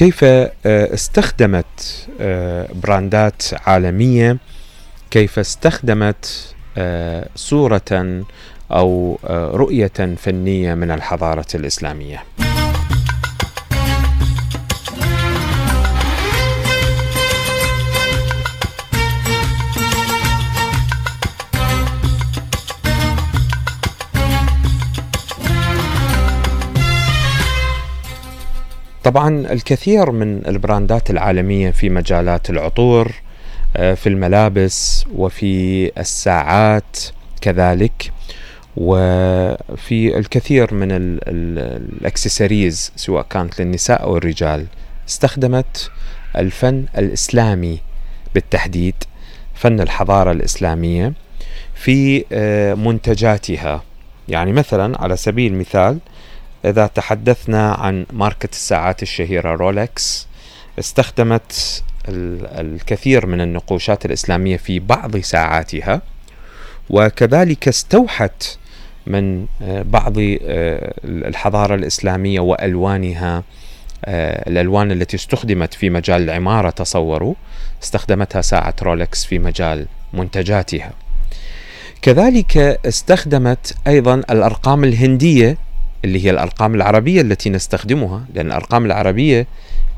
كيف استخدمت براندات عالمية كيف استخدمت صورة أو رؤية فنية من الحضارة الإسلامية. طبعا الكثير من البراندات العالمية في مجالات العطور آه، في الملابس وفي الساعات كذلك وفي الكثير من الأكسسوارز سواء كانت للنساء أو الرجال استخدمت الفن الإسلامي بالتحديد فن الحضارة الإسلامية في آه، منتجاتها. يعني مثلا على سبيل المثال إذا تحدثنا عن ماركة الساعات الشهيرة رولكس استخدمت الكثير من النقوشات الإسلامية في بعض ساعاتها وكذلك استوحت من آه، بعض آه، الحضارة الإسلامية وألوانها آه، الألوان التي استخدمت في مجال العمارة تصوروا استخدمتها ساعة رولكس في مجال منتجاتها. كذلك استخدمت أيضا الأرقام الهندية اللي هي الأرقام العربية التي نستخدمها لأن الأرقام العربية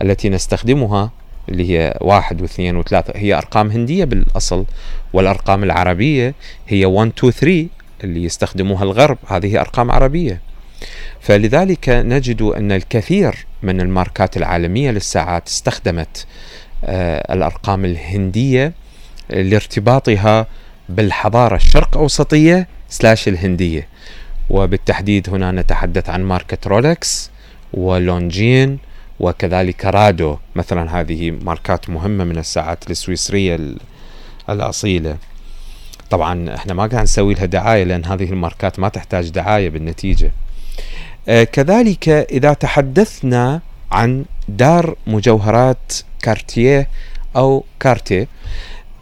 التي نستخدمها اللي هي واحد واثنين وثلاثة هي أرقام هندية بالأصل والأرقام العربية هي 1 2 3 اللي يستخدموها الغرب هذه أرقام عربية. فلذلك نجد أن الكثير من الماركات العالمية للساعات استخدمت آه الأرقام الهندية لارتباطها بالحضارة الشرق أوسطية slash الهندية. وبالتحديد هنا نتحدث عن ماركة رولكس ولونجين وكذلك رادو. مثلا هذه ماركات مهمة من الساعات السويسرية الأصيلة. طبعا إحنا ما قاعد نسوي لها دعاية لأن هذه الماركات ما تحتاج دعاية بالنتيجة. آه كذلك إذا تحدثنا عن دار مجوهرات كارتيه أو كارتيه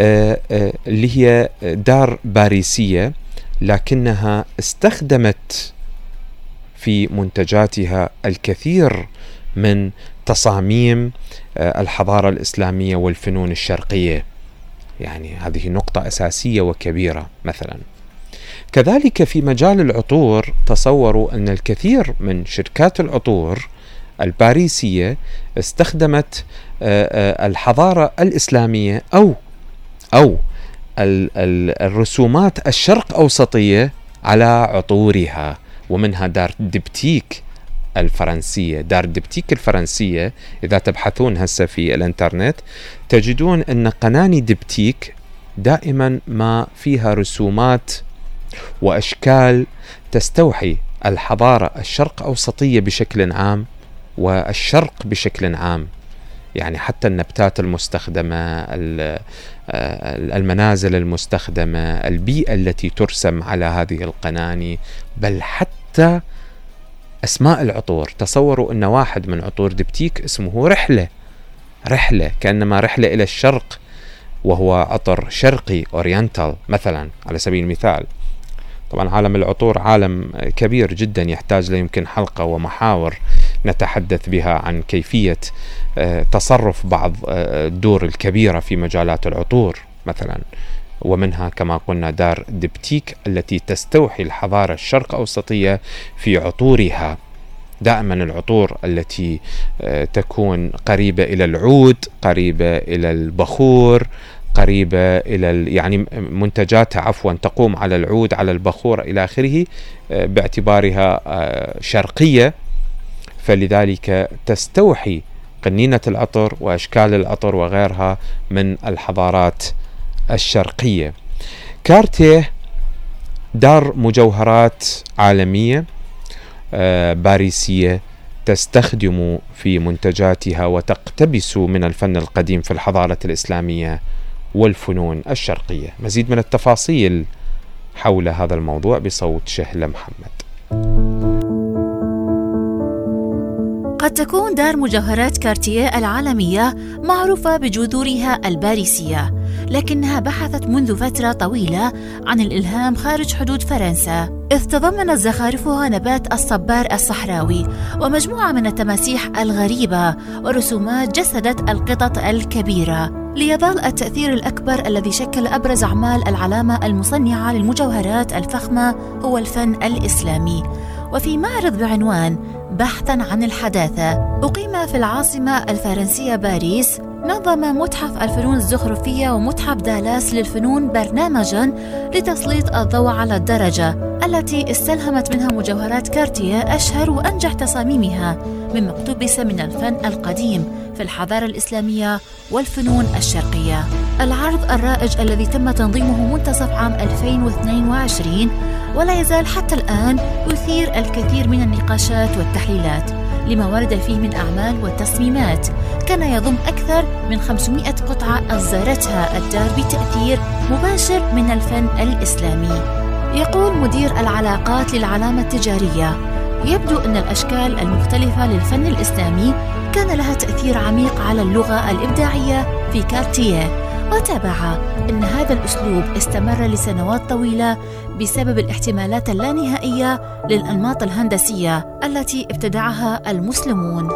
آه آه اللي هي دار باريسية. لكنها استخدمت في منتجاتها الكثير من تصاميم آه، الحضارة الإسلامية والفنون الشرقية. يعني هذه نقطة أساسية وكبيرة مثلا. كذلك في مجال العطور تصوروا أن الكثير من شركات العطور الباريسية استخدمت آه، آه، الحضارة الإسلامية أو أو الرسومات الشرق أوسطية على عطورها ومنها دار دبتيك الفرنسية. دار دبتيك الفرنسية إذا تبحثون هسه في الإنترنت تجدون أن قناني دبتيك دائما ما فيها رسومات وأشكال تستوحي الحضارة الشرق أوسطية بشكل عام والشرق بشكل عام. يعني حتى النبتات المستخدمة آه، المنازل المستخدمة البيئة التي ترسم على هذه القناني بل حتى أسماء العطور. تصوروا أن واحد من عطور دبتيك اسمه رحلة. رحلة كأنما رحلة إلى الشرق وهو عطر شرقي أورينتال مثلا على سبيل المثال. طبعا عالم العطور عالم كبير جدا يحتاج ليمكن حلقة ومحاور. نتحدث بها عن كيفية آه، تصرف بعض آه، الدور الكبيرة في مجالات العطور مثلا. ومنها كما قلنا دار دبتيك التي تستوحي الحضارة الشرق أوسطية في عطورها. دائما العطور التي آه، تكون قريبة إلى العود قريبة إلى البخور قريبة إلى يعني منتجاتها عفوا تقوم على العود على البخور إلى آخره باعتبارها شرقية. فلذلك تستوحي قنينة العطر وأشكال العطر وغيرها من الحضارات الشرقية. كارتيه دار مجوهرات عالمية آه، باريسية تستخدم في منتجاتها وتقتبس من الفن القديم في الحضارة الإسلامية والفنون الشرقية. مزيد من التفاصيل حول هذا الموضوع بصوت شهلة محمد. قد تكون دار مجوهرات كارتية العالمية معروفة بجذورها الباريسية لكنها بحثت منذ فترة طويلة عن الإلهام خارج حدود فرنسا. إذ تضمنت زخارفها نبات الصبار الصحراوي ومجموعة من التماسيح الغريبة ورسومات جسدت القطط الكبيرة. ليظل التأثير الأكبر الذي شكل أبرز أعمال العلامة المصنعة للمجوهرات الفخمة هو الفن الإسلامي. وفي معرض بعنوان بحثا عن الحداثة. أقيم في العاصمة الفرنسية باريس نظم متحف الفنون الزخرفية ومتحف دالاس للفنون برنامجا لتسليط الضوء على الدرجة التي استلهمت منها مجوهرات كارتية أشهر وأنجح تصاميمها مما اقتبس من الفن القديم في الحضارة الإسلامية والفنون الشرقية. العرض الرائج الذي تم تنظيمه منتصف عام 2022 ولا يزال حتى الآن يثير الكثير من النقاشات والتحليلات. لما ورد فيه من أعمال وتصميمات. كان يضم أكثر من 500 قطعة أصدرتها الدار بتأثير مباشر من الفن الإسلامي. يقول مدير العلاقات للعلامة التجارية يبدو أن الأشكال المختلفة للفن الإسلامي كان لها تأثير عميق على اللغة الإبداعية في كارتيه وتابع أن هذا الأسلوب استمر لسنوات طويلة بسبب الاحتمالات اللانهائية للأنماط الهندسية التي ابتدعها المسلمون.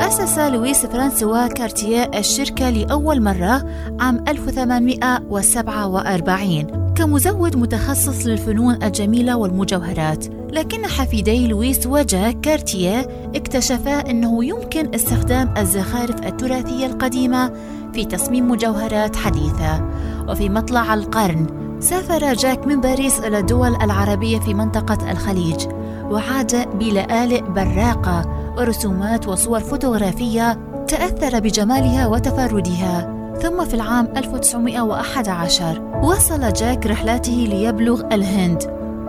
أسس لويس فرانسوا كارتيه الشركة لأول مرة عام 1847 كمزود متخصص للفنون الجميلة والمجوهرات لكن حفيدي لويس وجاك كارتيه اكتشفا أنه يمكن استخدام الزخارف التراثية القديمة في تصميم مجوهرات حديثة. وفي مطلع القرن سافر جاك من باريس إلى الدول العربية في منطقة الخليج وعاد بلآلئ براقة ورسومات وصور فوتوغرافية تأثر بجمالها وتفردها ثم في العام 1911 وصل جاك رحلاته ليبلغ الهند.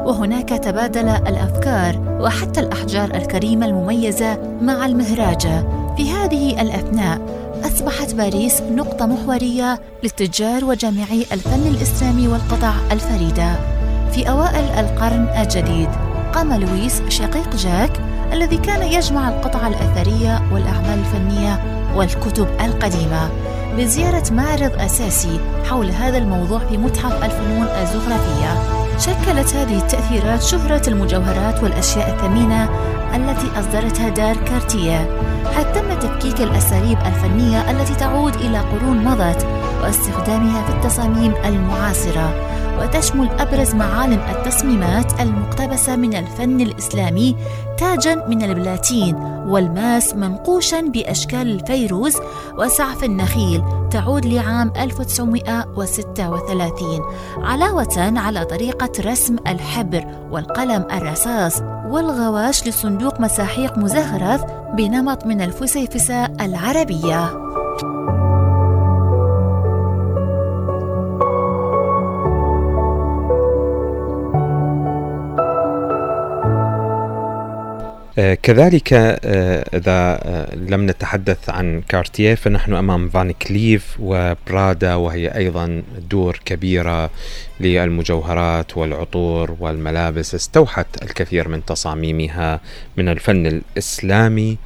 وهناك تبادل الأفكار وحتى الأحجار الكريمة المميزة مع المهراجة. في هذه الأثناء أصبحت باريس نقطة محورية للتجار وجامعي الفن الإسلامي والقطع الفريدة. في أوائل القرن الجديد قام لويس شقيق جاك الذي كان يجمع القطع الأثرية والأعمال الفنية والكتب القديمة. بزيارة معرض أساسي حول هذا الموضوع في متحف الفنون الزخرفية شكلت هذه التأثيرات شهرة المجوهرات والأشياء الثمينة التي أصدرتها دار كارتية. حتى تم تفكيك الأساليب الفنية التي تعود إلى قرون مضت واستخدامها في التصاميم المعاصرة. وتشمل أبرز معالم التصميمات المقتبسة من الفن الإسلامي تاجا من البلاتين والماس منقوشا بأشكال الفيروز وسعف النخيل تعود لعام 1936 علاوة على طريقة رسم الحبر والقلم الرصاص والغواش لصندوق مساحيق مزخرف بنمط من الفسيفساء العربية. كذلك آه، إذا آه، لم نتحدث عن كارتيه فنحن أمام فان كليف وبرادا وهي أيضا دور كبيرة للمجوهرات والعطور والملابس. استوحت الكثير من تصاميمها من الفن الإسلامي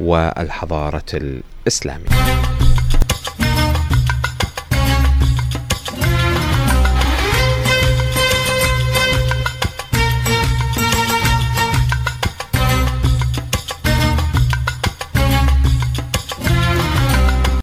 والحضارة الإسلامية.